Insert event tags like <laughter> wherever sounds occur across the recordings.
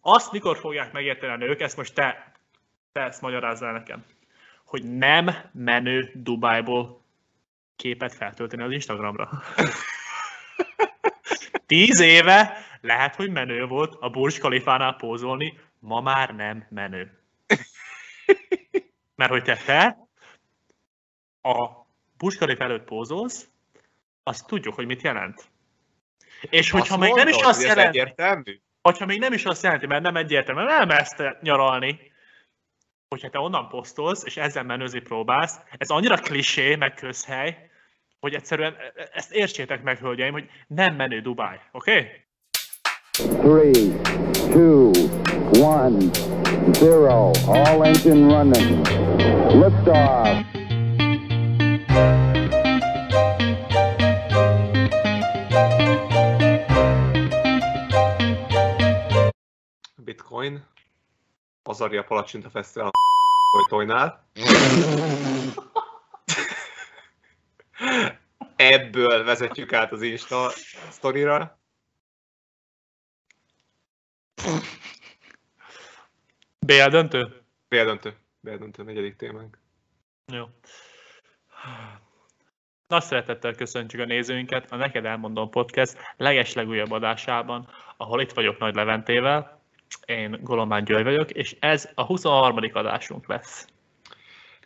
Azt mikor fogják megérteni a nők, ezt most te, te ezt magyarázz el nekem, hogy nem menő Dubájból képet feltölteni az Instagramra. <laughs> Tíz éve lehet, hogy menő volt a Burj Khalifánál pózolni, ma már nem menő. <laughs> Mert hogy te, te a Burj Khalifa előtt pózolsz, azt tudjuk, hogy mit jelent. És hogyha még nem is azt jelenti, egyértelmű? Hogyha még nem is azt jelenti, mert nem egyértelmű, nem ezt nyaralni, hogyha te onnan posztolsz, és ezzel menőzni próbálsz, ez annyira klisé, meg közhely, hogy egyszerűen e- e- ezt értsétek meg, hölgyeim, hogy nem menő Dubáj, oké? Okay? 3, 2, 1, 0, all engine running. Liftoff. Bitcoin, Azaria Palacsinta Fesztivál tojnál. Ebből vezetjük át az Insta sztorira. BL döntő? BL döntő. BL döntő, negyedik témánk. Jó. Nagy szeretettel köszöntjük a nézőinket a Neked Elmondom Podcast legeslegújabb adásában, ahol itt vagyok Nagy Leventével, én Golomán György vagyok, és ez a 23. adásunk lesz.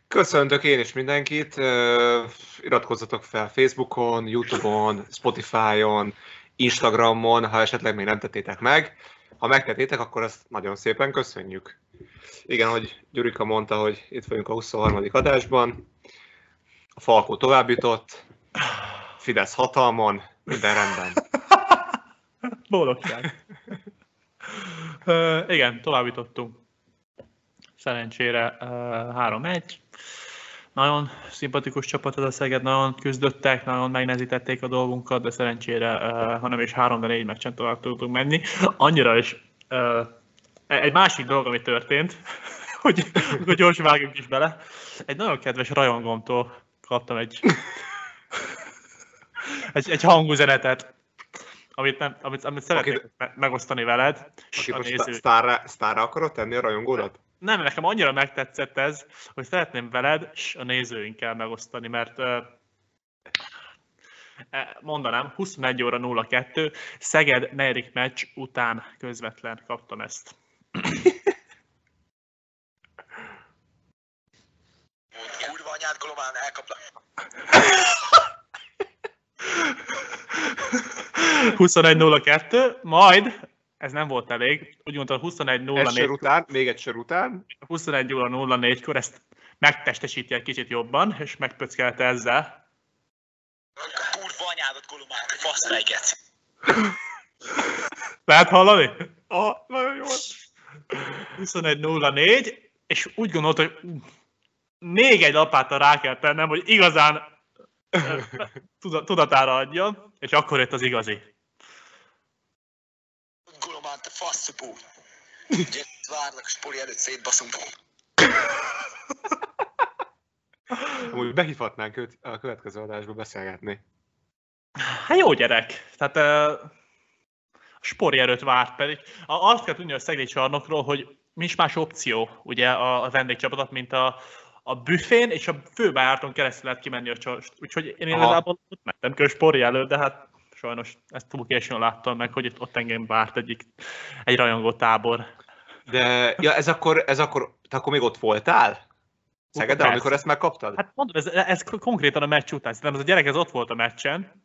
Köszöntök én is mindenkit, iratkozzatok fel Facebookon, Youtube-on, Spotify-on, Instagramon, ha esetleg még nem tettétek meg. Ha megtettétek, akkor azt nagyon szépen köszönjük. Igen, hogy Gyurika mondta, hogy itt vagyunk a 23. adásban, a Falkó tovább jutott, Fidesz hatalmon, minden rendben. <laughs> Boldogság. Igen, tovább jutottunk. Szerencsére uh, 3-1. Nagyon szimpatikus csapat ez a Szeged, nagyon küzdöttek, nagyon megnehezítették a dolgunkat, de szerencsére, uh, ha nem is három, de négy meccsen tovább tudtunk menni. Annyira is uh, egy másik dolog, ami történt, <laughs> hogy, hogy gyors vágjunk is bele. Egy nagyon kedves rajongomtól kaptam egy, <laughs> egy, egy hangüzenetet, amit, nem, amit, amit szeretnék Aki, megosztani veled. Aki most néző... sztárra, sztárra akarod tenni a rajongódat? Nem, nekem annyira megtetszett ez, hogy szeretném veled és a nézőinkkel megosztani, mert uh, mondanám, 21 óra 02, Szeged negyedik meccs után közvetlen kaptam ezt. Kurva anyád, Golomán, elkaplak. 21.02, majd, ez nem volt elég, úgy mondta 21.04. Egy után, még egy sor után. 21.04-kor ezt megtestesíti egy kicsit jobban, és megpöckelte ezzel. Kurva anyádat, Kolumán, fasz fejget. <laughs> Lehet hallani? Ah, nagyon jó. 21.04, és úgy gondolta, hogy még egy lapátra rá kell tennem, hogy igazán <laughs> tudatára adja, és akkor jött az igazi. Faszupú! Gyere, várlak, a spori előtt szétbaszunk. Amúgy behívhatnánk őt a következő adásba beszélgetni. Hát jó gyerek. Tehát uh, a spori erőt várt pedig. Azt kell tudni a szegény csarnokról, hogy nincs más opció ugye a, a vendégcsapatot, mint a, a büfén és a főbeárton keresztül lehet kimenni a csast. Úgyhogy én igazából ott mentem ki a spori előtt, de hát sajnos ezt túl későn láttam meg, hogy itt ott engem várt egyik, egy rajongó tábor. De ja, ez akkor, ez akkor, te akkor még ott voltál? Szegeden, amikor ezt megkaptad? Hát mondom, ez, ez konkrétan a meccs után. Szerintem az a gyerek ez ott volt a meccsen,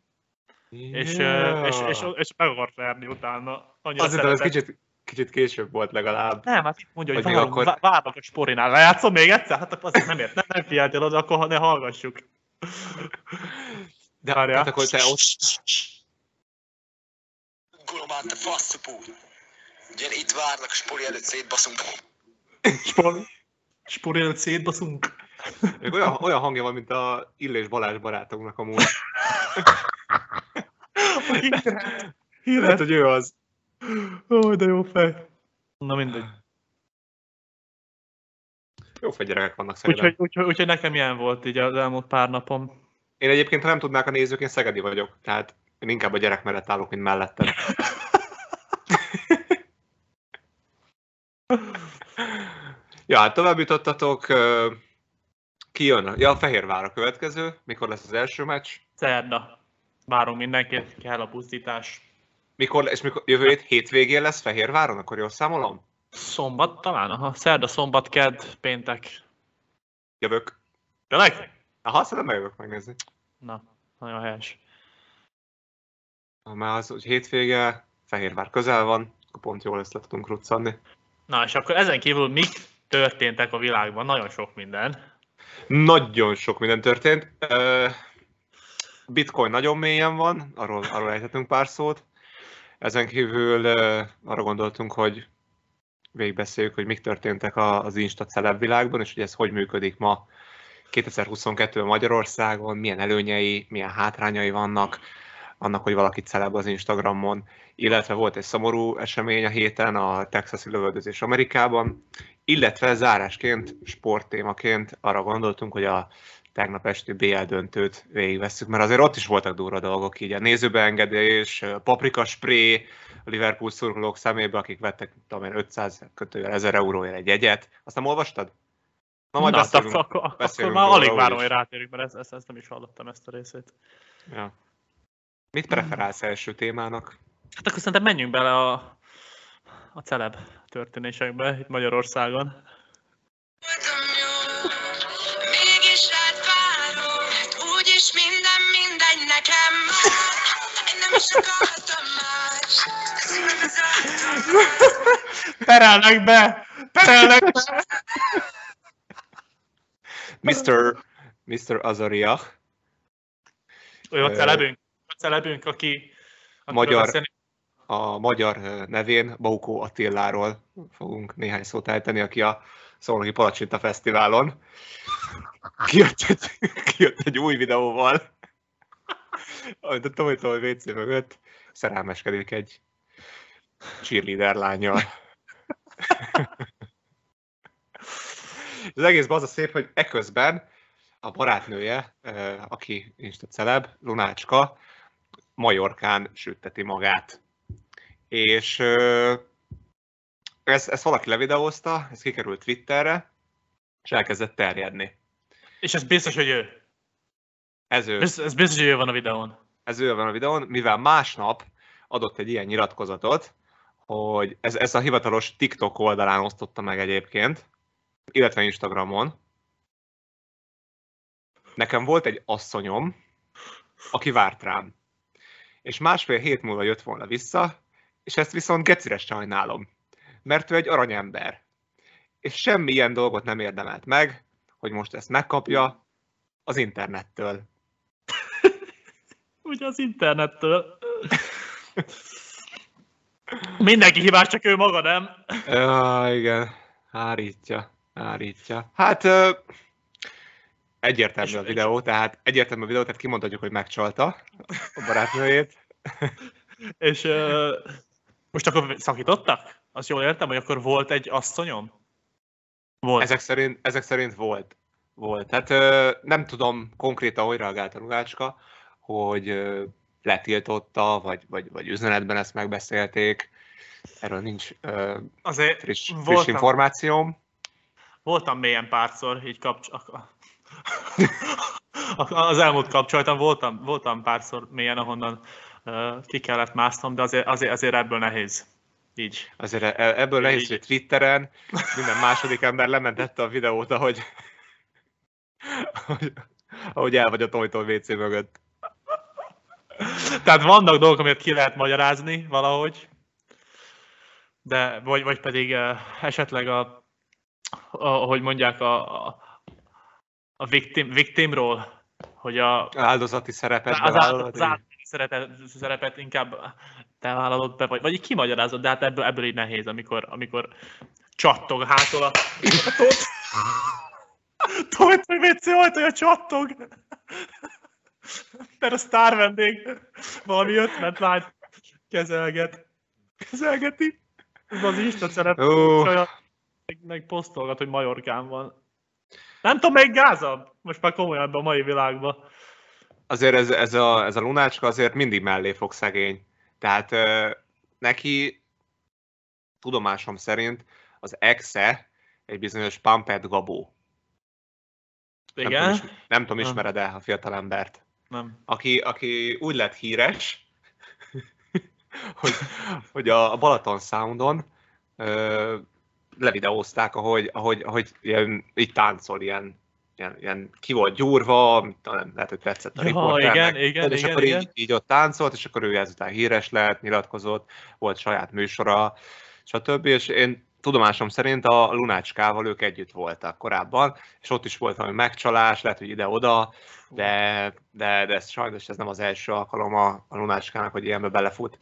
és, yeah. és, és, és, és meg akart verni utána. Annyira Azért ez kicsit, kicsit később volt legalább. Nem, hát mondja, hogy várok, akkor... várok a sporinál. Lejátszom még egyszer? Hát azért nem ért, nem, nem figyeltél oda, akkor ne hallgassuk. De hát akkor te ott... Golomán, te faszupú! Gyere, itt várlak, spori előtt szétbaszunk. Spor... Spori előtt szétbaszunk. Még olyan, olyan hangja van, mint a Illés Balázs barátunknak amúgy. Lehet, hogy ő az. Ó, de jó fej. Na mindegy. Jó fegyerekek vannak szerintem. Úgyhogy, úgyhogy, úgyhogy nekem ilyen volt így az elmúlt pár napom. Én egyébként, ha nem tudnák a nézők, én szegedi vagyok. Tehát én inkább a gyerek mellett állok, mint mellettem. Ja, hát tovább jutottatok. Ki jön? Ja, a Fehérvár a következő. Mikor lesz az első meccs? Szerda. Várunk mindenkit, kell a pusztítás. Mikor, és mikor, jövő hét hétvégén lesz Fehérváron, akkor jól számolom? Szombat talán, aha. Szerda, szombat, kedd, péntek. Jövök. Tényleg? Aha, szerintem bejövök megnézni. Na, nagyon helyes. Már az, hogy hétvége, Fehérvár közel van, akkor pont jól lesz le tudunk ruccanni. Na, és akkor ezen kívül mik történtek a világban? Nagyon sok minden. Nagyon sok minden történt. Bitcoin nagyon mélyen van, arról, arról ejthetünk pár szót. Ezen kívül arra gondoltunk, hogy végigbeszéljük, hogy mik történtek az Insta celeb világban, és hogy ez hogy működik ma 2022 Magyarországon, milyen előnyei, milyen hátrányai vannak, annak, hogy valaki celeb az Instagramon, illetve volt egy szomorú esemény a héten, a texasi lövöldözés Amerikában, illetve zárásként, sporttémaként arra gondoltunk, hogy a tegnap esti BL döntőt végigvesszük, mert azért ott is voltak durva dolgok, így a nézőbeengedés, paprika spray, a Liverpool szurkolók szemébe, akik vettek, tudom én, 500 kötőjel 1000 euróért egy jegyet. Azt nem olvastad? Na, majd Na, beszélünk, akkor, beszélünk akkor már alig várom, hogy rátérjük, mert ezt, ezt, ezt, nem is hallottam, ezt a részét. Ja. Mit preferálsz első témának? Hát akkor szerintem menjünk bele a, a celeb történésekbe itt Magyarországon. Perelnek be! Perelnek be! Mr. Mr. Olyan celebünk, a celebünk, aki, aki magyar, a magyar nevén Baukó Attilláról fogunk néhány szót ejteni, aki a Szolnoki Palacsinta Fesztiválon kijött egy, kijött egy új videóval, amit a Tomi Tomi WC mögött szerelmeskedik egy cheerleader lányjal. az egész az a szép, hogy eközben a barátnője, aki Insta celeb, Lunácska, Majorkán sütteti magát. És ezt, ezt valaki levideózta, ez kikerült Twitterre, és elkezdett terjedni. És ez biztos, hogy ő? Ez ő. Ez, ez biztos, hogy ő van a videón. Ez ő van a videón, mivel másnap adott egy ilyen nyilatkozatot, hogy ez, ez a hivatalos TikTok oldalán osztotta meg egyébként, illetve Instagramon. Nekem volt egy asszonyom, aki várt rám. És másfél hét múlva jött volna vissza, és ezt viszont gecire sajnálom, mert ő egy aranyember. És semmi ilyen dolgot nem érdemelt meg, hogy most ezt megkapja az internettől. <laughs> Ugye az internettől. Mindenki hibás, csak ő maga, nem? Ja, igen. Hárítja. Hárítja. Hát egyértelmű a videó, tehát egyértelmű a videó, tehát kimondhatjuk, hogy megcsalta a barátnőjét. <laughs> És ö, most akkor szakítottak? Azt jól értem, hogy akkor volt egy asszonyom? Volt. Ezek szerint, ezek szerint volt. Volt. Tehát ö, nem tudom konkrétan, hogy reagált a rugácska, hogy ö, letiltotta, vagy, vagy, vagy üzenetben ezt megbeszélték. Erről nincs ö, Azért friss, friss voltam, információm. Voltam mélyen párszor, így kapcs... <laughs> az elmúlt kapcsolatom voltam, voltam párszor mélyen, ahonnan ki kellett másznom, de azért, azért, azért ebből nehéz. Így. Azért e, ebből így. nehéz, hogy Twitteren minden második ember lementette a videót, ahogy, ahogy, ahogy el vagy a tojtól WC mögött. Tehát vannak dolgok, amit ki lehet magyarázni valahogy, de vagy, vagy pedig esetleg a, a, ahogy mondják, a, a, a victim, victimról, hogy a... Áldozati szerepet az, áldozati szerepet, szerepet inkább te vállalod be, vagy, vagy így kimagyarázod, de hát ebből, ebből így nehéz, amikor, amikor csattog hától a... <laughs> Tudod, hogy WC ajtaja csattog. Mert a sztár vendég valami ötlet lány kezelget. Kezelgeti. Ez az Insta szerep. Oh. Meg, meg posztolgat, hogy Majorkán van. Nem tudom, még gázabb. Most már komolyan a mai világban. Azért ez, ez, a, ez a lunácska azért mindig mellé fog szegény. Tehát neki tudomásom szerint az exe egy bizonyos Pampet Gabó. Igen? Nem tudom, is, nem tudom ismered el a fiatalembert? Nem. Aki, aki úgy lett híres, <laughs> hogy, hogy a Balaton Soundon ö, levideózták, ahogy, ahogy, ahogy ilyen, így táncol, ilyen, ilyen, ilyen ki volt gyúrva, talán lehet, hogy tetszett a ja, igen, igen, és igen, akkor igen. Így, így ott táncolt, és akkor ő ezután híres lett, nyilatkozott, volt saját műsora, stb. És én tudomásom szerint a Lunácskával ők együtt voltak korábban, és ott is volt valami megcsalás, lehet, hogy ide-oda, de, de, de ez sajnos ez nem az első alkalom a, a Lunácskának, hogy ilyenbe belefut.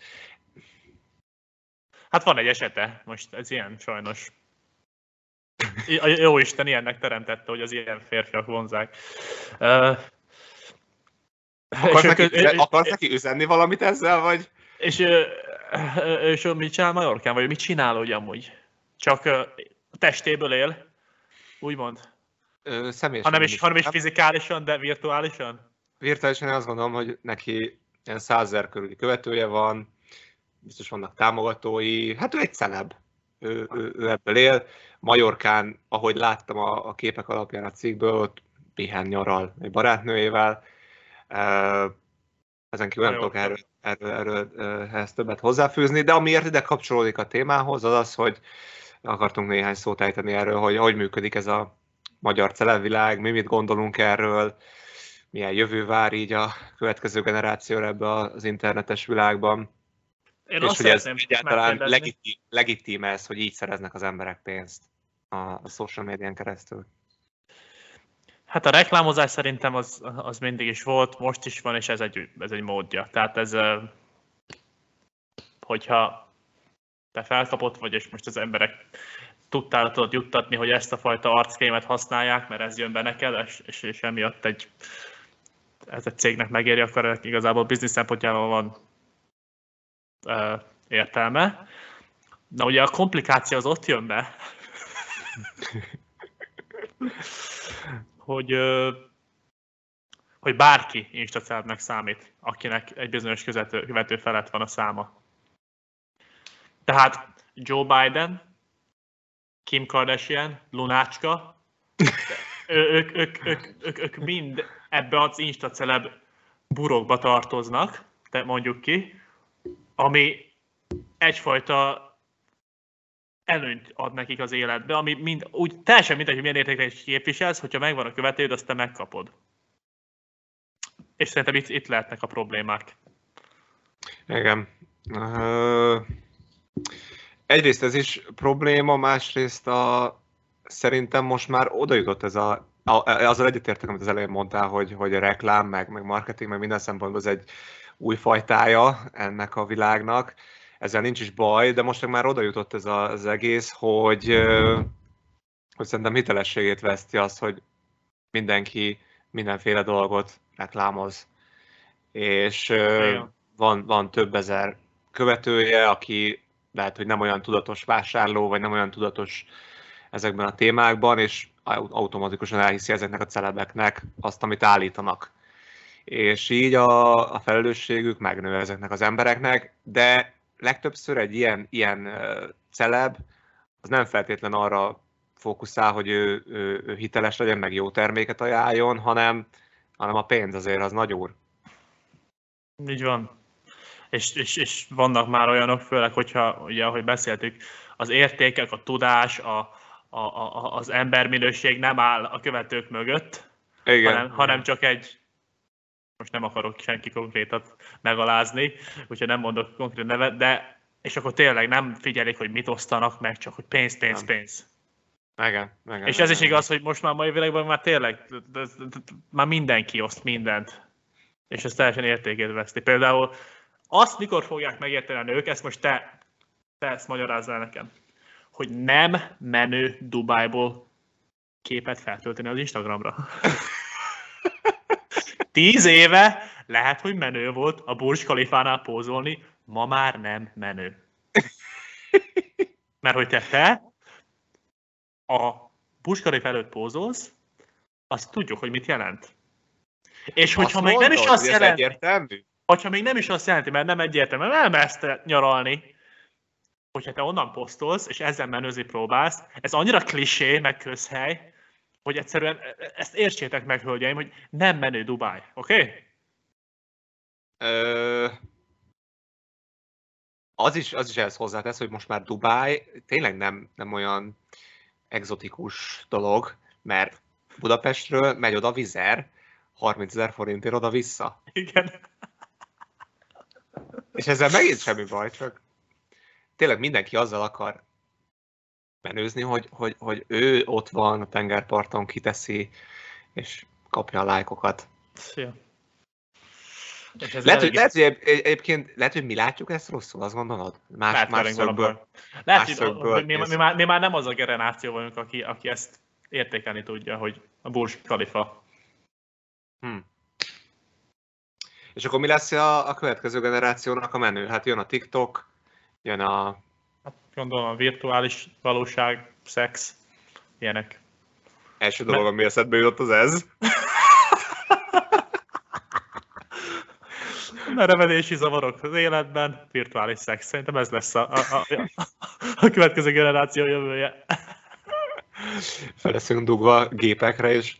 Hát van egy esete, most ez ilyen sajnos. A jó Isten ilyennek teremtette, hogy az ilyen férfiak vonzák. Uh, akarsz, neki, és, akarsz neki üzenni valamit ezzel, vagy? És, és, és mit csinál Majorkán, vagy mit csinál hogy amúgy? Csak testéből él, úgymond? Ö, személyesen. Hanem is, hanem is fizikálisan, de virtuálisan? Virtuálisan én azt gondolom, hogy neki ilyen százer körüli követője van, biztos vannak támogatói, hát ő egy celeb, ő, ő, ő ebből él. Majorkán, ahogy láttam a, a képek alapján a cikkből, ott pihen nyaral egy barátnőjével. Ezen kívül nem tudok erről, erről, erről, ehhez többet hozzáfűzni, de amiért ide kapcsolódik a témához, az az, hogy akartunk néhány szót ejteni erről, hogy hogy működik ez a magyar celebvilág, mi mit gondolunk erről, milyen jövő vár így a következő generációra ebbe az internetes világban. Én és hogy ez egyáltalán legitim, legitim ez, hogy így szereznek az emberek pénzt a, a social médián keresztül. Hát a reklámozás szerintem az, az mindig is volt, most is van, és ez egy, ez egy módja. Tehát ez, hogyha te felkapott vagy, és most az emberek tudtál tudod juttatni, hogy ezt a fajta arckrémet használják, mert ez jön be neked, és, és, és emiatt egy, ez egy cégnek megéri, akkor igazából biznisz szempontjából van értelme. Na ugye a komplikáció az ott jön be, <laughs> hogy, hogy bárki instacelebnek számít, akinek egy bizonyos követő felett van a száma. Tehát Joe Biden, Kim Kardashian, Lunácska, ők, ők, ők, ők, ők mind ebbe az instaceleb burokba tartoznak, te mondjuk ki, ami egyfajta előnyt ad nekik az életbe, ami mind, úgy teljesen mindegy, hogy milyen értékre is képviselsz, hogyha megvan a követőd, azt te megkapod. És szerintem itt, itt lehetnek a problémák. Igen. Egyrészt ez is probléma, másrészt a, szerintem most már oda jutott ez a azzal egyetértek, amit az elején mondtál, hogy, hogy a reklám, meg, meg marketing, meg minden szempontból ez egy új fajtája ennek a világnak. Ezzel nincs is baj, de most már oda jutott ez a, az egész, hogy, hogy szerintem hitelességét veszti az, hogy mindenki mindenféle dolgot reklámoz. És van, van több ezer követője, aki lehet, hogy nem olyan tudatos vásárló, vagy nem olyan tudatos ezekben a témákban, és automatikusan elhiszi ezeknek a celebeknek azt, amit állítanak. És így a, a felelősségük megnő ezeknek az embereknek, de legtöbbször egy ilyen, ilyen celeb az nem feltétlen arra fókuszál, hogy ő, ő, ő hiteles legyen, meg jó terméket ajánljon, hanem, hanem a pénz azért az nagy úr. Így van és, és, és vannak már olyanok, főleg, hogyha, ugye, ahogy beszéltük, az értékek, a tudás, a, a, a, az emberminőség nem áll a követők mögött, Igen. Hanem, hanem csak egy, most nem akarok senki konkrétat megalázni, úgyhogy nem mondok konkrét nevet, de és akkor tényleg nem figyelik, hogy mit osztanak meg, csak hogy pénz, pénz, nem. pénz. Igen, igen, és ez is igaz, hogy most már mai világban már tényleg már mindenki oszt mindent. És ez teljesen értékét veszti. Például azt mikor fogják megérteni a nők, ezt most te, te ezt magyarázzál nekem, hogy nem menő Dubájból képet feltölteni az Instagramra. <laughs> Tíz éve lehet, hogy menő volt a Burj Khalifánál pózolni, ma már nem menő. <laughs> Mert hogy te, te a Burj Khalifa előtt pózolsz, azt tudjuk, hogy mit jelent. És hogyha még nem is azt jelenti, egyértelmű? hogyha még nem is azt jelenti, mert nem egyértelmű, nem elmezt nyaralni, hogyha te onnan posztolsz, és ezzel menőzni próbálsz, ez annyira klisé, meg közhely, hogy egyszerűen e, e, ezt értsétek meg, hölgyeim, hogy nem menő Dubáj, oké? Okay? Ö... Az is, az is ehhez hozzátesz, hogy most már Dubáj tényleg nem, nem olyan exotikus dolog, mert Budapestről megy oda vizer, 30 ezer forintért oda-vissza. Igen. És ezzel megint semmi baj, csak tényleg mindenki azzal akar menőzni, hogy, hogy, hogy ő ott van a tengerparton, kiteszi, és kapja a lájkokat. Szia. lehet, hogy, lehet, hogy egyébként lehet, hogy mi látjuk ezt rosszul, azt gondolod? Más, lehet, más szögből. Lehet, más szögből hogy mi, mi, már, mi, már nem az a generáció vagyunk, aki, aki ezt értékelni tudja, hogy a Burj Khalifa. Hmm. És akkor mi lesz a, a következő generációnak a menő? Hát jön a TikTok, jön a... Gondolom a virtuális valóság, szex, ilyenek. Első dolog, ami eszedbe jutott, az ez. Merevedési zavarok az életben, virtuális szex. Szerintem ez lesz a, a, a, a következő generáció jövője. Fel leszünk dugva gépekre, és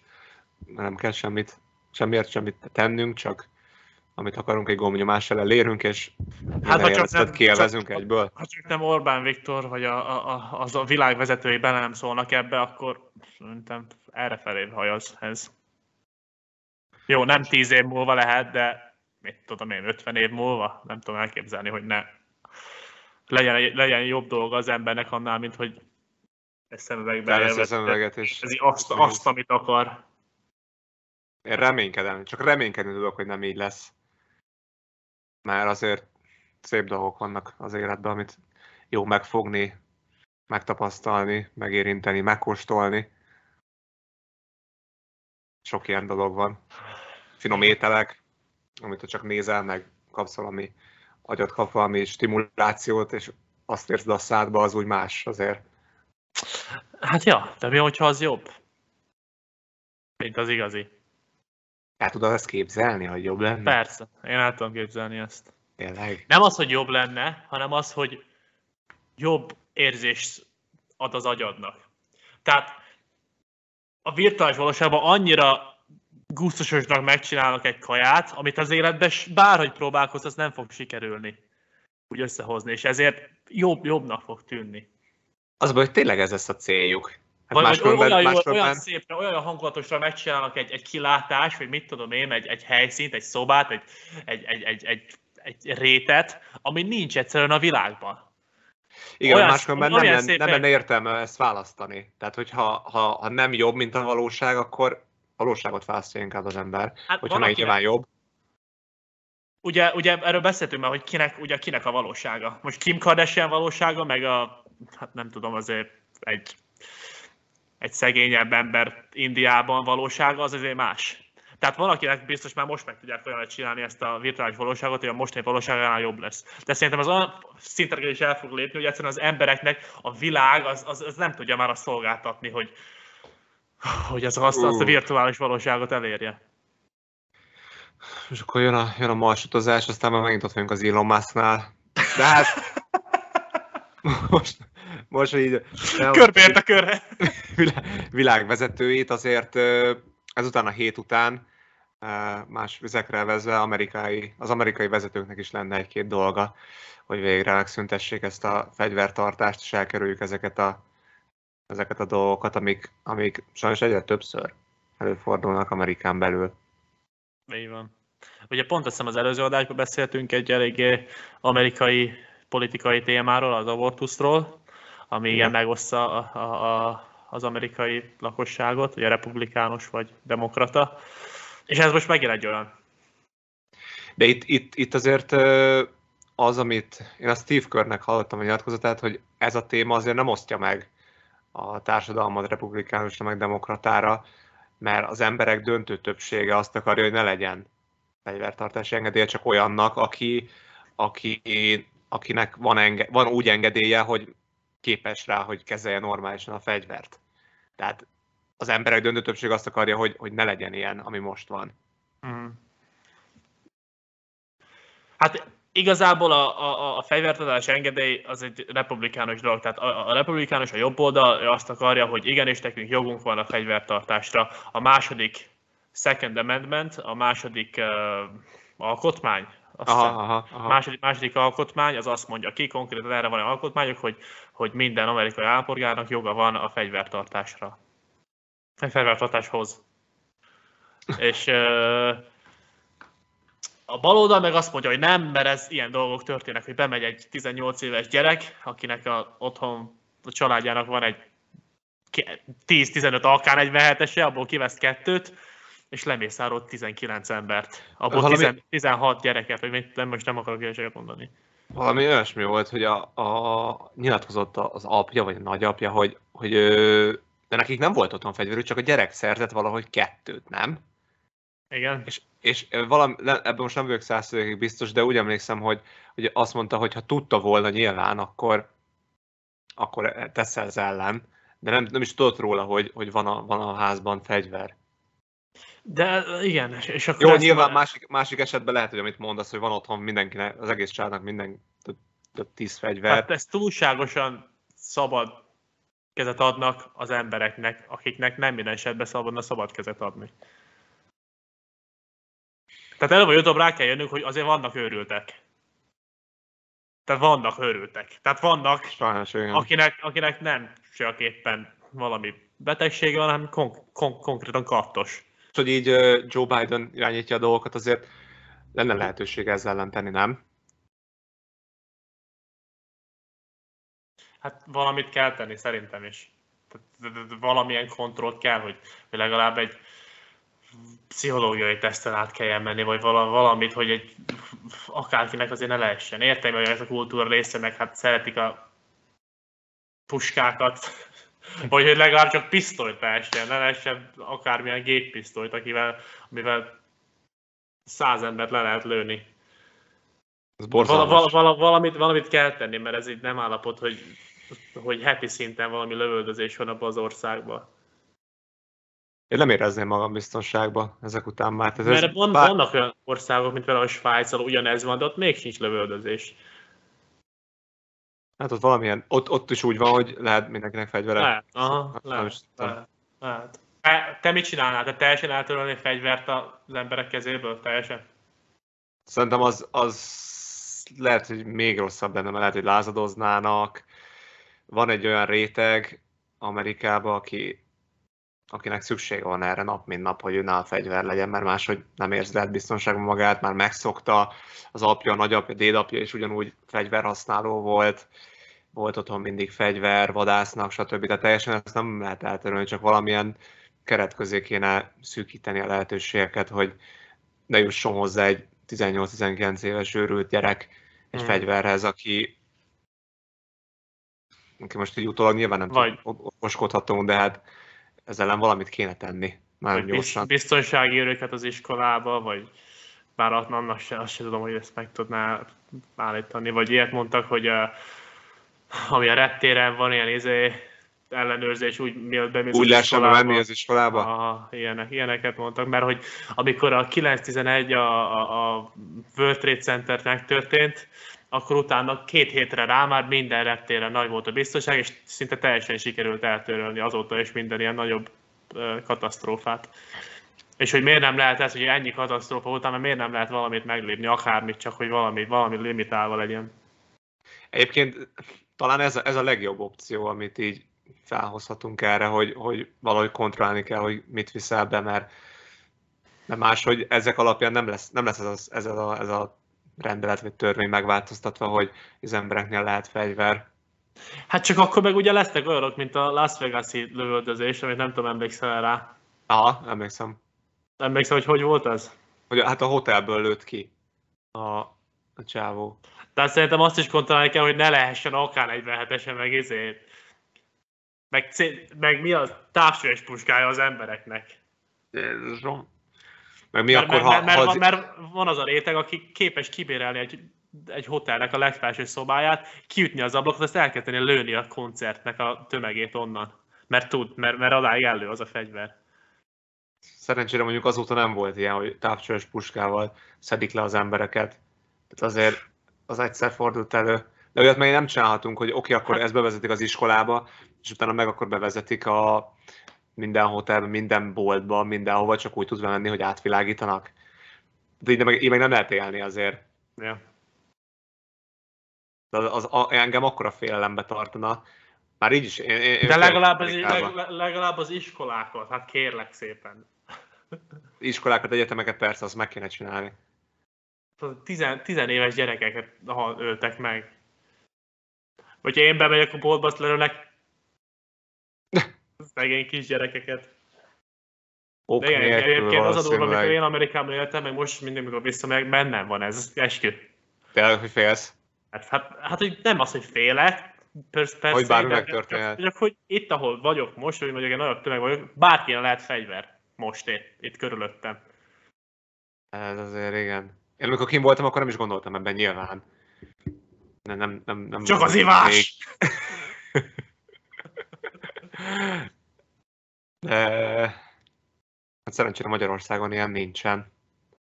nem kell semmit, semmiért semmit tennünk, csak amit akarunk, egy gombnyomással elérünk, és hát, ha csak nem, kielvezünk csak, egyből. Ha csak nem Orbán Viktor, vagy a, a, az a világ vezetői bele nem szólnak ebbe, akkor szerintem felé hajaz ez. Jó, nem tíz év múlva lehet, de mit tudom én, 50 év múlva? Nem tudom elképzelni, hogy ne legyen, legyen jobb dolga az embernek annál, mint hogy egy szemüvegbe elvezet, és ez azt, azt, amit akar. Én reménykedem, csak reménykedni tudok, hogy nem így lesz mert azért szép dolgok vannak az életben, amit jó megfogni, megtapasztalni, megérinteni, megkóstolni. Sok ilyen dolog van. Finom ételek, amit csak nézel, meg kapsz valami agyat kap valami stimulációt, és azt érzed a szádba, az úgy más azért. Hát ja, de mi, hogyha az jobb? Mint az igazi. El tudod ezt képzelni, hogy jobb lenne? Persze, én el tudom képzelni ezt. Tényleg? Nem az, hogy jobb lenne, hanem az, hogy jobb érzést ad az agyadnak. Tehát a virtuális valóságban annyira gusztusosnak megcsinálnak egy kaját, amit az életben bárhogy próbálkozz, az nem fog sikerülni úgy összehozni, és ezért jobb, jobbnak fog tűnni. Az hogy tényleg ez lesz a céljuk. Hát vagy, vagy olyan, olyan, olyan szépre, olyan hangulatosra megcsinálnak egy, egy kilátás, vagy mit tudom én, egy, egy helyszínt, egy szobát, egy, egy, egy, egy, egy, egy rétet, ami nincs egyszerűen a világban. Igen, olyan, máskülönben nem, lenne, szépen... nem lenne értelme ezt választani. Tehát, hogyha ha, ha nem jobb, mint a valóság, akkor valóságot választja inkább az ember. Hát hogyha meg nyilván jobb. Ugye, ugye erről beszéltünk már, hogy kinek, ugye kinek a valósága. Most Kim Kardashian valósága, meg a, hát nem tudom, azért egy egy szegényebb ember Indiában valósága, az azért más. Tehát valakinek biztos már most meg tudják olyan csinálni ezt a virtuális valóságot, hogy a mostani valóságánál jobb lesz. De szerintem az olyan szintre is el fog lépni, hogy egyszerűen az embereknek a világ az, az, az nem tudja már azt szolgáltatni, hogy, hogy az, azt, azt a virtuális valóságot elérje. És akkor jön a, jön a marsutazás, aztán már megint ott vagyunk az Elon Musk-nál. De hát <laughs> most, most így... Körbeért a körre. <laughs> Világvezetőit azért ezután a hét után más vizekre vezve amerikai, az amerikai vezetőknek is lenne egy-két dolga, hogy végre megszüntessék ezt a fegyvertartást, és elkerüljük ezeket a, ezeket a dolgokat, amik, amik sajnos egyre többször előfordulnak Amerikán belül. Így van. Ugye pont azt hiszem az előző adásban beszéltünk egy eléggé amerikai politikai témáról, az abortuszról, ami igen megoszta a, a, a, az amerikai lakosságot, ugye republikánus vagy demokrata, és ez most megint egy olyan. De itt, itt, itt azért az, amit én a Steve Körnek hallottam a nyilatkozatát, hogy ez a téma azért nem osztja meg a társadalmat republikánusra, meg demokratára, mert az emberek döntő többsége azt akarja, hogy ne legyen fegyvertartási engedélye csak olyannak, aki, aki akinek van, enge- van úgy engedélye, hogy képes rá, hogy kezelje normálisan a fegyvert. Tehát az emberek döntő többség azt akarja, hogy, hogy ne legyen ilyen, ami most van. Mm. Hát igazából a, a, a fegyvertadás engedély az egy republikánus dolog, tehát a, a republikánus, a jobb oldal azt akarja, hogy igenis nekünk jogunk van a fegyvertartásra. A második Second Amendment, a második uh, alkotmány, azt aha, aha, aha. Második, második alkotmány az azt mondja ki, konkrétan erre van alkotmányok, hogy, hogy minden amerikai állampolgárnak joga van a fegyvertartásra. A fegyvertartáshoz. És a baloldal meg azt mondja, hogy nem, mert ez ilyen dolgok történnek, hogy bemegy egy 18 éves gyerek, akinek a, otthon a családjának van egy 10-15 AK-47-ese, abból kivesz kettőt, és lemészárolt 19 embert. Abból valami... 10, 16 gyereket, vagy nem, most nem akarok ilyeséget mondani. Valami olyasmi volt, hogy a, a nyilatkozott az apja, vagy a nagyapja, hogy, hogy ő, de nekik nem volt otthon fegyverük, csak a gyerek szerzett valahogy kettőt, nem? Igen. És, és valami, ebben most nem vagyok százszerzékig biztos, de úgy emlékszem, hogy, hogy azt mondta, hogy ha tudta volna nyilván, akkor, akkor tesz ez ellen, de nem, nem is tudott róla, hogy, hogy van, a, van a házban fegyver. De igen, és akkor Jó, nyilván már... másik, másik esetben lehet, hogy amit mondasz, hogy van otthon mindenkinek, az egész családnak minden több tíz fegyver. Hát ez túlságosan szabad kezet adnak az embereknek, akiknek nem minden esetben szabadna szabad kezet adni. Tehát előbb a youtube rá kell jönnünk, hogy azért vannak őrültek. Tehát vannak őrültek. Tehát vannak, Sajnos, akinek, akinek nem csak éppen valami betegsége van, hanem kon- kon- konkrétan kattos. Hogy így Joe Biden irányítja a dolgokat, azért lenne lehetőség ezzel ellen tenni, nem? Hát valamit kell tenni, szerintem is. Tehát valamilyen kontrollt kell, hogy legalább egy pszichológiai teszten át kelljen menni, vagy valamit, hogy egy akárkinek azért ne lehessen. Értem, hogy ez a kultúra része, meg hát szeretik a puskákat, vagy hogy legalább csak pisztolyt lehessen, ne lehessen akármilyen géppisztolyt, akivel, amivel száz embert le lehet lőni. Ez val- val- val- valamit, valamit kell tenni, mert ez így nem állapot, hogy, hogy heti szinten valami lövöldözés van abban az országban. Én nem érezném magam biztonságban ezek után már. Tehát Mert ez van, bár... vannak olyan országok, mint például a Svájc, ugyanez van, de ott még sincs lövöldözés. Hát ott valamilyen, ott, ott is úgy van, hogy lehet mindenkinek fegyvere. Lehet, aha, hát, lehet, lehet, lehet. Te, mit csinálnál? Te teljesen eltörölni fegyvert az emberek kezéből? Teljesen? Szerintem az, az lehet, hogy még rosszabb benne, mert lehet, hogy lázadoznának. Van egy olyan réteg Amerikában, aki akinek szüksége van erre nap, mint nap, hogy önáll fegyver legyen, mert máshogy nem érzi lehet biztonságban magát, már megszokta, az apja, a nagyapja, dédapja is ugyanúgy fegyverhasználó volt, volt otthon mindig fegyver, vadásznak, stb. Tehát teljesen ezt nem lehet eltörölni, csak valamilyen keret közé kéne szűkíteni a lehetőségeket, hogy ne jusson hozzá egy 18-19 éves őrült gyerek egy hmm. fegyverhez, aki, aki most így utólag nyilván nem Vagy. okoskodhatunk, de hát ezzel ellen valamit kéne tenni. Nagyon gyorsan. Biztonsági őröket az iskolába, vagy bár annak se, azt sem tudom, hogy ezt meg tudná állítani, vagy ilyet mondtak, hogy a, ami a reptéren van, ilyen izé, ellenőrzés, úgy mielőtt bemész Úgy lehessen menni az iskolába? Aha, ilyenek, ilyeneket mondtak, mert hogy amikor a 911 a, a, a World Trade Center megtörtént, akkor utána két hétre rá már minden reptéren nagy volt a biztonság, és szinte teljesen sikerült eltörölni azóta is minden ilyen nagyobb katasztrófát. És hogy miért nem lehet ez, hogy ennyi katasztrófa után, mert miért nem lehet valamit meglépni, akármit, csak hogy valami, valami limitálva legyen. Egyébként talán ez a, ez a legjobb opció, amit így felhozhatunk erre, hogy, hogy valahogy kontrollálni kell, hogy mit viszel be, mert, mert máshogy ezek alapján nem lesz, nem lesz ez, a, ez, a, ez a rendelet vagy törvény megváltoztatva, hogy az embereknél lehet fegyver. Hát csak akkor meg ugye lesznek olyanok, mint a Las Vegas-i lövöldözés, amit nem tudom, emlékszel rá. Aha, emlékszem. Emlékszel, hogy hogy volt ez? Hogy hát a hotelből lőtt ki a, a csávó. Tehát szerintem azt is kontrollálni kell, hogy ne lehessen akár 47-esen meg izé. Meg, meg mi a távsúlyos puskája az embereknek. Jézusom. Meg mi mert, akkor, mert, ha, mert, ha... mert, van az a réteg, aki képes kibérelni egy, egy hotelnek a legfelső szobáját, kiütni az ablakot, azt elkezdeni lőni a koncertnek a tömegét onnan. Mert tud, mert, mert adáig elő az a fegyver. Szerencsére mondjuk azóta nem volt ilyen, hogy távcsős puskával szedik le az embereket. Tehát azért az egyszer fordult elő. De olyat még nem csinálhatunk, hogy oké, okay, akkor hát... ezt bevezetik az iskolába, és utána meg akkor bevezetik a minden hotelben, minden boltba, mindenhova, csak úgy tudsz menni, hogy átvilágítanak. De így meg, így meg nem lehet élni azért. Ja. De az, az, az, engem akkora félelembe tartana. Már így is. Én, én De legalább az, legalább az iskolákat, hát kérlek szépen. Iskolákat, egyetemeket persze, azt meg kéne csinálni. Tizen, tizenéves gyerekeket ha öltek meg. Hogyha én bemegyek a boltba, azt lelőnek szegény kisgyerekeket. Ok De igen, egyébként az a dolog, amikor én Amerikában éltem, meg most mindig, amikor visszamegyek, bennem van ez, eskü. Tényleg, hogy félsz? Hát, hát, hát hogy nem az, hogy félek, persze, persze hogy bármi megtörténhet. Csak, hogy itt, ahol vagyok most, hogy mondjuk egy nagyobb tömeg vagyok, bárkilyen lehet fegyver most itt, itt körülöttem. Ez azért igen. Én amikor kim voltam, akkor nem is gondoltam ebben nyilván. Nem, nem, nem, nem Csak az ivás! De hát szerencsére Magyarországon ilyen nincsen.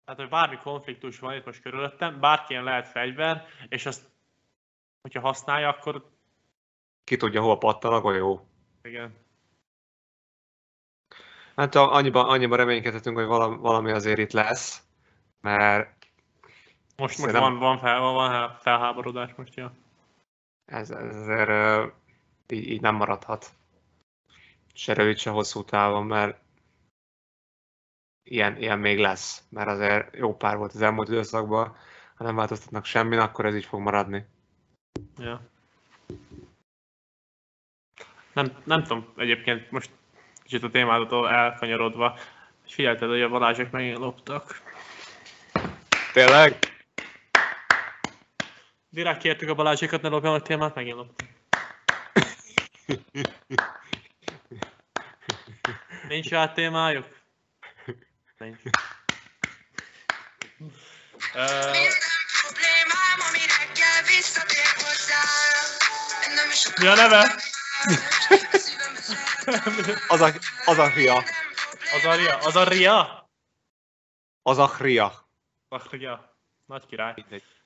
Hát, hogy bármi konfliktus van itt most körülöttem, bárkilyen lehet fegyver, és azt, hogyha használja, akkor... Ki tudja, hol pattan a golyó. Igen. Hát annyiban, annyiban reménykedhetünk, hogy valami, valami azért itt lesz, mert... Most, most van, van, fel, van felháborodás most, ja. Ez, ez azért így, így nem maradhat. Se rövid, se hosszú távon, mert ilyen, ilyen még lesz, mert azért jó pár volt az elmúlt időszakban, ha nem változtatnak semmin, akkor ez így fog maradni. Ja. Nem, nem tudom, egyébként most kicsit a témától elkanyarodva, figyelted, hogy a Balázsok megint loptak. Tényleg? Direkt kértük a Balázsékat, ne lopjanak témát, megint loptak. Nincs rá témájuk? Nincs. Uh, mi a neve? <laughs> az, a, az a ria. Az a ria? Az a ria? Az a ria. Az a ria. Nagy király. Mindegy.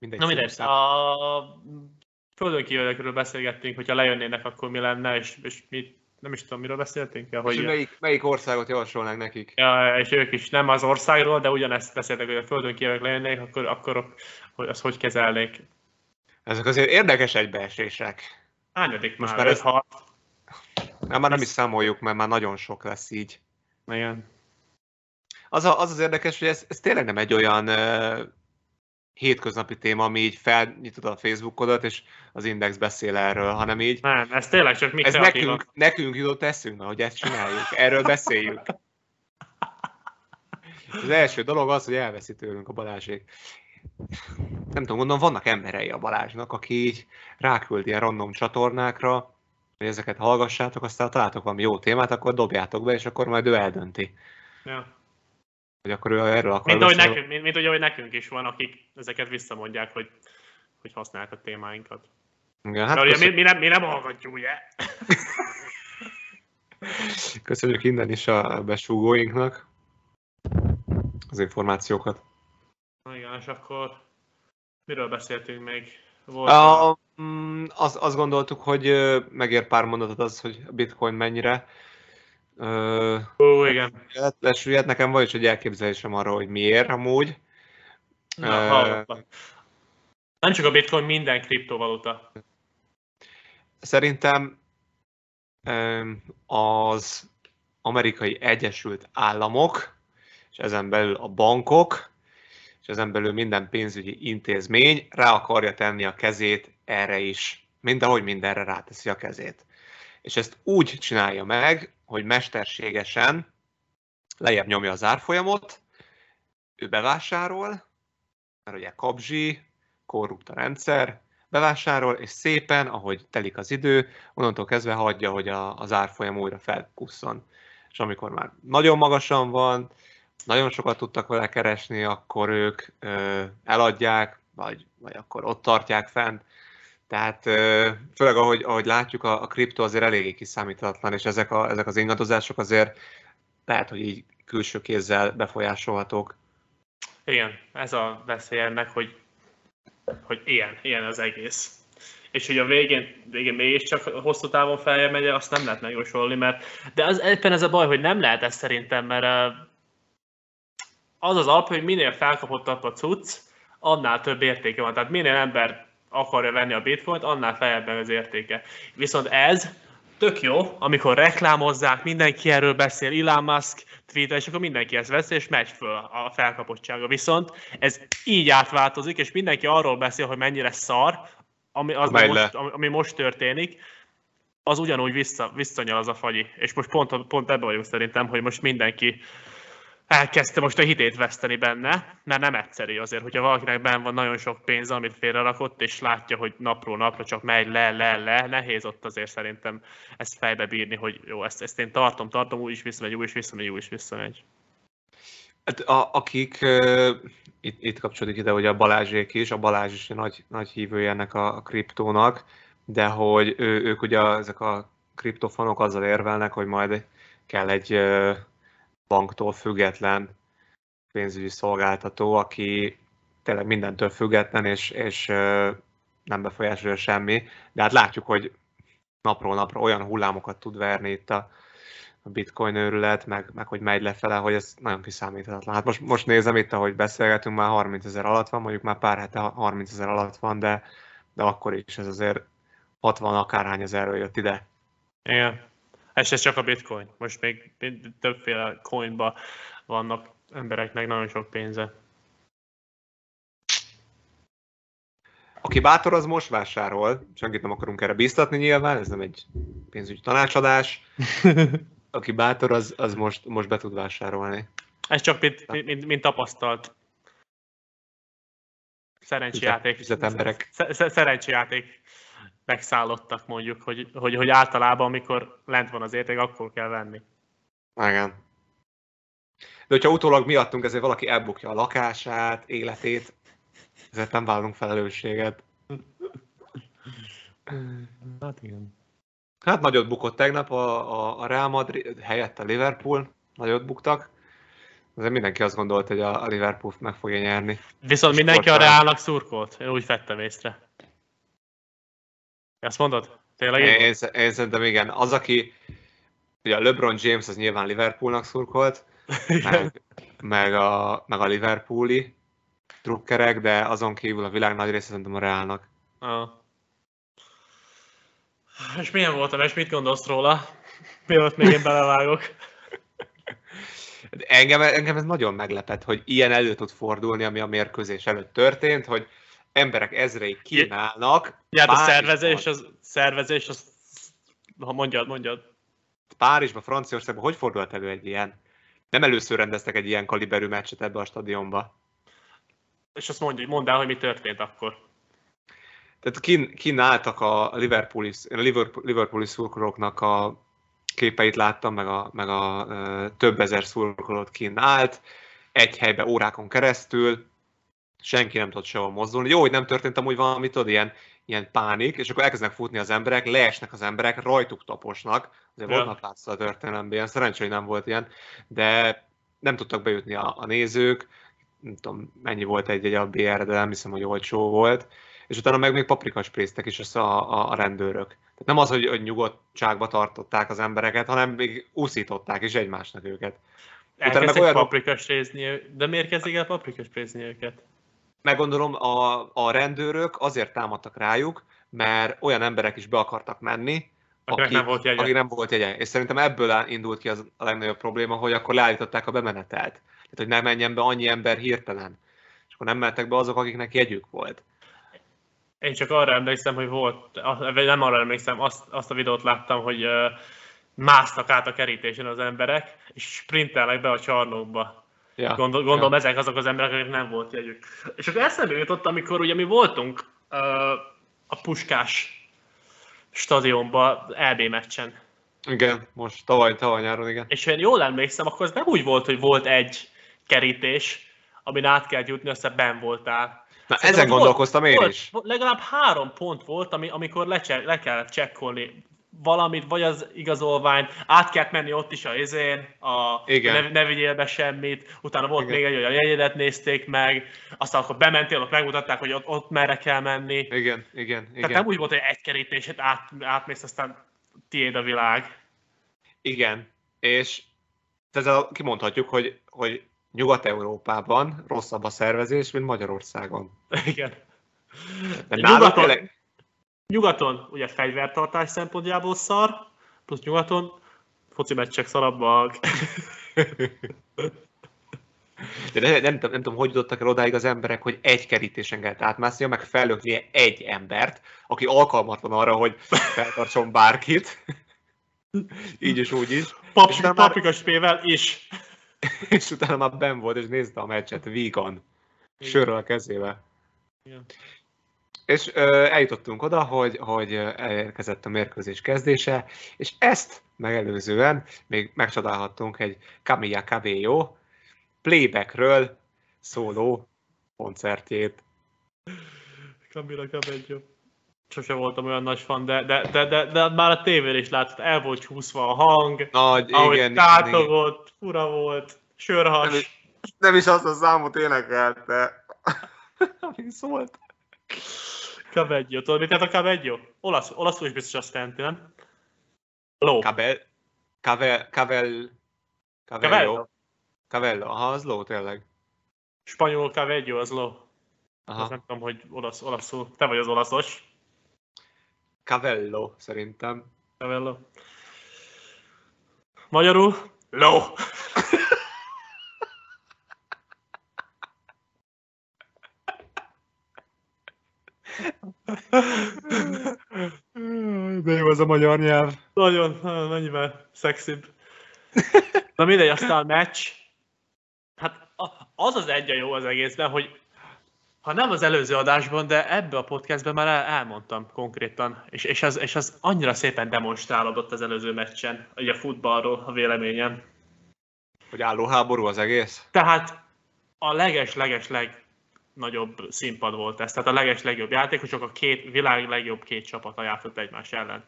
Mindegy. Na mindegy. A földön kívülekről beszélgettünk, hogyha lejönnének, akkor mi lenne, és, és mit nem is tudom, miről beszéltünk. Ja, hogy és melyik, melyik országot javasolnánk nekik? Ja, és ők is nem az országról, de ugyanezt beszéltek, hogy a földön kívülek lejönnék, akkor, akkor hogy azt hogy kezelnék. Ezek azért érdekes egybeesések. Hányadik Most már? Ez hat. Nem, már nem is számoljuk, mert már nagyon sok lesz így. Igen. Az, a, az az érdekes, hogy ez, ez tényleg nem egy olyan hétköznapi téma, ami így felnyitod a Facebookodat, és az Index beszél erről, hanem így... Nem, ez tényleg csak mi Ez nekünk, nekünk jutott eszünkbe, hogy ezt csináljuk, erről beszéljük. Az első dolog az, hogy elveszi tőlünk a Balázsék. Nem tudom, gondolom, vannak emberei a Balázsnak, aki így ráküld ilyen random csatornákra, hogy ezeket hallgassátok, aztán találtok valami jó témát, akkor dobjátok be, és akkor majd ő eldönti. Ja. Hogy akkor ő erről akar mint, ahogy nekünk, mint, mint ahogy nekünk is van, akik ezeket visszamondják, hogy, hogy használják a témáinkat. Igen, hát Mert mi, mi, nem, mi nem hallgatjuk, ugye? <laughs> Köszönjük innen is a besúgóinknak az információkat. Igen, és akkor miről beszéltünk még? Volt a, mm, az, azt gondoltuk, hogy megér pár mondatot az, hogy a bitcoin mennyire Ó, igen. Lesüllyedt, nekem van is egy elképzelésem arról, hogy miért amúgy. Na, uh, Nem csak a bitcoin, minden kriptovaluta. Szerintem az amerikai Egyesült Államok, és ezen belül a bankok, és ezen belül minden pénzügyi intézmény rá akarja tenni a kezét erre is. Mind ahogy mindenre ráteszi a kezét. És ezt úgy csinálja meg, hogy mesterségesen lejjebb nyomja az árfolyamot, ő bevásárol, mert ugye kapzsi, korrupt a rendszer, bevásárol, és szépen, ahogy telik az idő, onnantól kezdve hagyja, hogy a, az árfolyam újra felkusszon. És amikor már nagyon magasan van, nagyon sokat tudtak vele keresni, akkor ők ö, eladják, vagy, vagy akkor ott tartják fent, tehát főleg ahogy, ahogy látjuk, a, a kripto azért eléggé kiszámíthatatlan, és ezek, a, ezek az ingadozások azért lehet, hogy így külső kézzel befolyásolhatók. Igen, ez a veszély ennek, hogy hogy ilyen, ilyen az egész. És hogy a végén, végén mégiscsak hosszú távon feljebb megy, azt nem lehet megjósolni, mert de az éppen ez a baj, hogy nem lehet ez szerintem, mert az az alap, hogy minél felkapottabb a cucc, annál több értéke van. Tehát minél ember akarja venni a bitcoint, annál feljebb az értéke. Viszont ez tök jó, amikor reklámozzák, mindenki erről beszél, Elon Musk tweetel, és akkor mindenki ezt veszi, és megy föl a felkapottsága. Viszont ez így átváltozik, és mindenki arról beszél, hogy mennyire szar, ami, az most, ami most történik, az ugyanúgy vissza, visszanyal az a fagyi. És most pont, pont ebben vagyunk szerintem, hogy most mindenki elkezdte most a hitét veszteni benne, mert nem egyszerű azért, hogyha valakinek benne van nagyon sok pénz, amit félrerakott, és látja, hogy napról napra csak megy le, le, le, nehéz ott azért szerintem ezt fejbe bírni, hogy jó, ezt, ezt én tartom, tartom, úgy is visszamegy, úgy is visszamegy, úgy is visszamegy. Hát a, akik uh, itt, itt kapcsolódik ide, hogy a Balázsék is, a Balázs is egy nagy, nagy hívője ennek a, a kriptónak, de hogy ő, ők ugye ezek a kriptofonok azzal érvelnek, hogy majd kell egy uh, banktól független pénzügyi szolgáltató, aki tényleg mindentől független, és, és nem befolyásolja semmi. De hát látjuk, hogy napról napra olyan hullámokat tud verni itt a, a bitcoin őrület, meg, meg hogy megy lefele, hogy ez nagyon kiszámíthatatlan. Hát most, most nézem itt, ahogy beszélgetünk, már 30 ezer alatt van, mondjuk már pár hete 30 ezer alatt van, de, de akkor is ez azért 60 akárhány ezerről jött ide. Igen. Ez csak a bitcoin. Most még többféle coinba vannak embereknek nagyon sok pénze. Aki bátor, az most vásárol. Senkit nem akarunk erre biztatni nyilván, ez nem egy pénzügyi tanácsadás. <laughs> Aki bátor, az, az most, most be tud vásárolni. Ez csak mint, mint, mint tapasztalt szerencsijáték. emberek. Szerencsijáték megszállottak mondjuk, hogy, hogy, hogy általában amikor lent van az érték, akkor kell venni. Igen. De hogyha utólag miattunk ezért valaki elbukja a lakását, életét, ezért nem vállalunk felelősséget. Hát igen. Hát nagyot bukott tegnap a, a, a Real Madrid, helyett a Liverpool, nagyot buktak. Azért mindenki azt gondolt, hogy a, a Liverpool meg fogja nyerni. Viszont mindenki a Realnak szurkolt, én úgy vettem észre. Ezt mondod? Tényleg én, én, én szerintem igen. Az, aki, ugye a LeBron James az nyilván Liverpoolnak szurkolt, <laughs> meg, meg, a, meg a Liverpooli drukkerek, de azon kívül a világ nagy része szerintem a Realnak. Ah. És milyen volt a meccs? Mit gondolsz róla? Mielőtt még én belevágok. <laughs> Engem, engem ez nagyon meglepett, hogy ilyen elő tud fordulni, ami a mérkőzés előtt történt, hogy emberek ezrei kínálnak. Ja, a szervezés az, szervezés az, ha mondjad, mondjad. Párizsban, Franciaországban hogy fordult elő egy ilyen? Nem először rendeztek egy ilyen kaliberű meccset ebbe a stadionba. És azt mondja, mondd el, hogy mi történt akkor. Tehát kín, kínáltak a Liverpooli, a Liverpooli szurkolóknak a képeit láttam, meg a, meg a, több ezer szurkolót kínált, egy helybe órákon keresztül, senki nem tudott sehol mozdulni. Jó, hogy nem történt amúgy valami, tudod, ilyen, ilyen pánik, és akkor elkezdenek futni az emberek, leesnek az emberek, rajtuk taposnak. Azért ja. voltak látszó a történelemben ilyen, szerencsé, hogy nem volt ilyen, de nem tudtak bejutni a, a nézők, nem tudom, mennyi volt egy-egy a BR, de nem hiszem, hogy olcsó volt. És utána meg még paprikaspréstek is össze a, a, a rendőrök. Tehát nem az, hogy, hogy nyugodtságba tartották az embereket, hanem még úszították is egymásnak őket. Elkezdtek meg olyan... paprikasrézni, de miért kezdik el paprikasrézni őket? Meggondolom, a, a rendőrök azért támadtak rájuk, mert olyan emberek is be akartak menni, akik, nem volt jegye. Akik nem volt jegye. És szerintem ebből indult ki az a legnagyobb probléma, hogy akkor leállították a bemenetelt. Tehát, hogy nem menjen be annyi ember hirtelen. És akkor nem mentek be azok, akiknek jegyük volt. Én csak arra emlékszem, hogy volt, vagy nem arra emlékszem, azt, azt a videót láttam, hogy másztak át a kerítésen az emberek, és sprintelnek be a csarnokba. Ja. Gondol, gondolom ja. ezek azok az emberek, akik nem volt jegyük. És akkor eszembe jutott, amikor ugye mi voltunk uh, a Puskás stadionban LB meccsen. Igen, most tavaly, tavaly nyáron, igen. És ha én jól emlékszem, akkor az nem úgy volt, hogy volt egy kerítés, amin át kell jutni, aztán ben voltál. Na Szerintem ezen gondolkoztam volt, én volt, is. Legalább három pont volt, ami, amikor le, le kellett csekkolni valamit, vagy az igazolvány, át kellett menni ott is a izén, a Igen. ne, ne vigyél be semmit, utána volt Igen. még egy, hogy a jegyedet nézték meg, aztán akkor bementél, ott megmutatták, hogy ott, ott merre kell menni. Igen, igen, Tehát igen. nem úgy volt, hogy egy kerítéset át, átmész, aztán tiéd a világ. Igen, és ezzel kimondhatjuk, hogy, hogy Nyugat-Európában rosszabb a szervezés, mint Magyarországon. Igen. De nyugaton, tényleg... nyugaton ugye fegyvertartás szempontjából szar, plusz nyugaton foci meccsek szarabbak. De nem, nem, nem, tudom, hogy jutottak el odáig az emberek, hogy egy kerítésen kellett átmászni, meg fellöknie egy embert, aki alkalmatlan arra, hogy feltartson bárkit. Így is, úgy is. Pap, és paprikas már... is. és utána már ben volt, és nézte a meccset vegan, sörről a kezébe. Igen. És ö, eljutottunk oda, hogy, hogy elérkezett a mérkőzés kezdése, és ezt megelőzően még megcsodálhattunk egy Camilla Cabello playbackről szóló koncertjét. Camilla Cabello. Sose voltam olyan nagy fan, de, de, de, de, de már a tévén is látszott, el volt csúszva a hang, Nagy, ahogy igen, tátogott, igen. fura volt, sörhas. Nem, nem is azt a számot énekelte, <laughs> ami szólt. Cabello, tudod mit a Cabello? Olasz, olaszul is biztos azt jelenti, nem? Ló. Cabel, Cavel, Cavel, Cavello. Cavello, aha, az ló tényleg. Spanyol Cabello, az ló. Aha. Azt nem tudom, hogy olasz, olaszul. Te vagy az olaszos. Cavello, szerintem. Cavello. Magyarul? Ló. De jó az a magyar nyelv. Nagyon, mennyivel szexibb. Na mindegy, aztán a meccs. Hát az az egy a jó az egészben, hogy ha nem az előző adásban, de ebbe a podcastben már el, elmondtam konkrétan, és, és, az, és az annyira szépen demonstrálódott az előző meccsen, ugye a futballról a véleményem. Hogy álló háború az egész? Tehát a leges-leges-leg nagyobb színpad volt ez. Tehát a leges legjobb játékosok, a két világ legjobb két csapata játszott egymás ellen.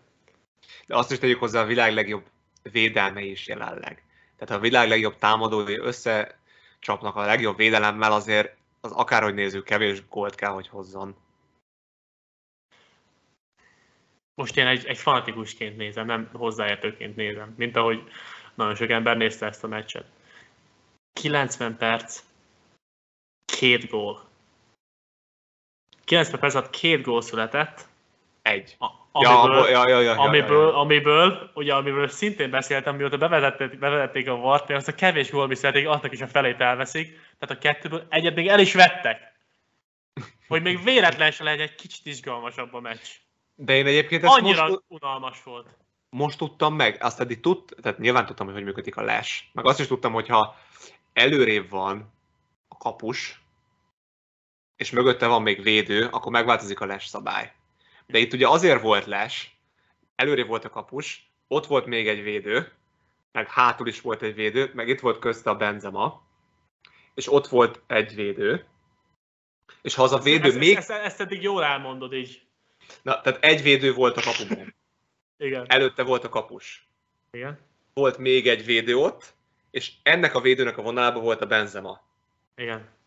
De azt is tegyük hozzá, a világ legjobb védelme is jelenleg. Tehát a világ legjobb támadói összecsapnak a legjobb védelemmel, azért az akárhogy nézzük, kevés gólt kell, hogy hozzon. Most én egy, egy fanatikusként nézem, nem hozzáértőként nézem, mint ahogy nagyon sok ember nézte ezt a meccset. 90 perc, két gól. 90 perc alatt két gól született. Egy. A, amiből, ja, ja, ja, ja, amiből, ja, ja. amiből, ugye, amiből szintén beszéltem, mióta bevezették, bevezették a vart, mert azt a kevés gól, mi születik, annak is a felét elveszik. Tehát a kettőből egyet még el is vettek. Hogy még véletlen se legyen egy kicsit izgalmasabb a meccs. De én egyébként ezt Annyira most, unalmas volt. Most tudtam meg, azt eddig tud, tehát nyilván tudtam, hogy hogy működik a les. Meg azt is tudtam, hogy ha előrébb van a kapus, és mögötte van még védő, akkor megváltozik a les szabály. De itt ugye azért volt les, előre volt a kapus, ott volt még egy védő, meg hátul is volt egy védő, meg itt volt közte a Benzema, és ott volt egy védő, és ha az a védő ezt, még... Ezt, ezt, ezt eddig jól elmondod így. Na, tehát egy védő volt a kapumon. Igen. Előtte volt a kapus. Igen. Volt még egy védő ott, és ennek a védőnek a vonalában volt a Benzema. Igen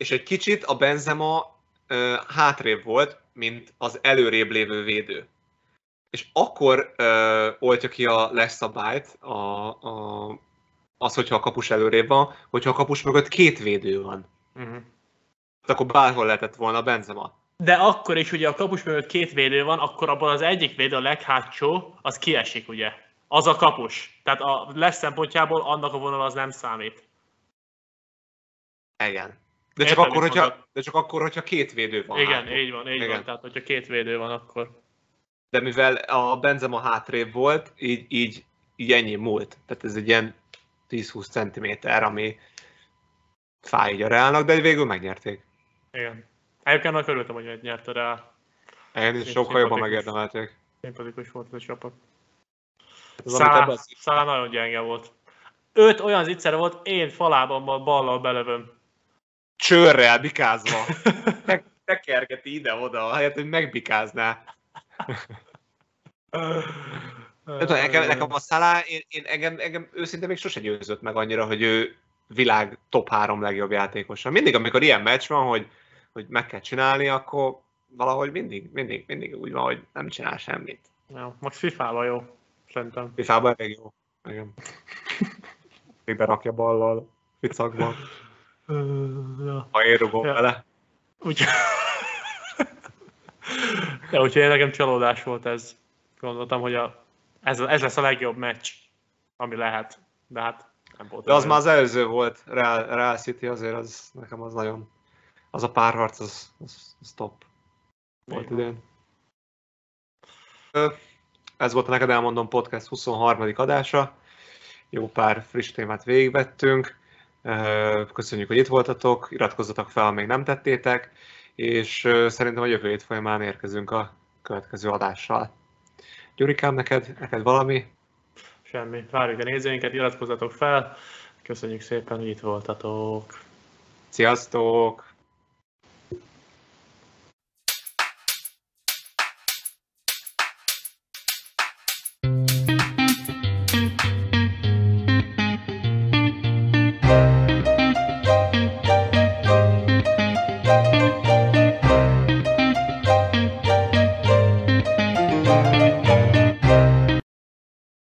és egy kicsit a Benzema uh, hátrébb volt, mint az előrébb lévő védő. És akkor uh, oltja ki a lesz szabályt, a, a, az, hogyha a kapus előrébb van, hogyha a kapus mögött két védő van. Uh-huh. akkor bárhol lehetett volna a Benzema. De akkor is ugye a kapus mögött két védő van, akkor abban az egyik védő, a leghátsó, az kiesik ugye. Az a kapus. Tehát a lesz szempontjából annak a vonal az nem számít. Igen. De csak, akkor, hogyha, de csak akkor, hogyha két védő van. Igen, hátul. így van, így Igen. van. Tehát, hogyha két védő van, akkor... De mivel a Benzema hátrébb volt, így, így, így ennyi múlt. Tehát ez egy ilyen 10-20 cm, ami fáj így a Reálnak, de végül megnyerték. Igen. Egyébként nagy örültem, hogy nyert a Reál. Én is sokkal jobban megérdemelték. Szimpatikus volt ez a csapat. Szálá, Szálá nagyon gyenge volt. Öt olyan zicser volt, én falában ballal belövöm csőrrel bikázva. <laughs> Te, tekergeti ide-oda, ahelyett, hogy megbikázná. Nem tudom, nekem, nekem a Szalá, én, én engem, engem őszintén még sose győzött meg annyira, hogy ő világ top három legjobb játékosa. Mindig, amikor ilyen meccs van, hogy, hogy meg kell csinálni, akkor valahogy mindig, mindig, mindig úgy van, hogy nem csinál semmit. Ja, most FIFA-ban jó, szerintem. FIFA-ban elég jó. Igen. Még berakja ballal, ficakban. Ja. Ha én rugom ja. vele. Úgy... <laughs> ja, úgyhogy nekem csalódás volt ez. Gondoltam, hogy a, ez, ez lesz a legjobb meccs, ami lehet. De hát nem volt. De az már az előző volt, Real, Real City azért, az nekem az nagyon, az a párharc, az, az, az top volt idén. Ez volt a Neked Elmondom Podcast 23. adása. Jó pár friss témát végigvettünk. Köszönjük, hogy itt voltatok, iratkozzatok fel, ha még nem tettétek, és szerintem a jövő hét folyamán érkezünk a következő adással. Gyurikám, neked, neked valami? Semmi. Várjuk a nézőinket, iratkozzatok fel. Köszönjük szépen, hogy itt voltatok. Sziasztok!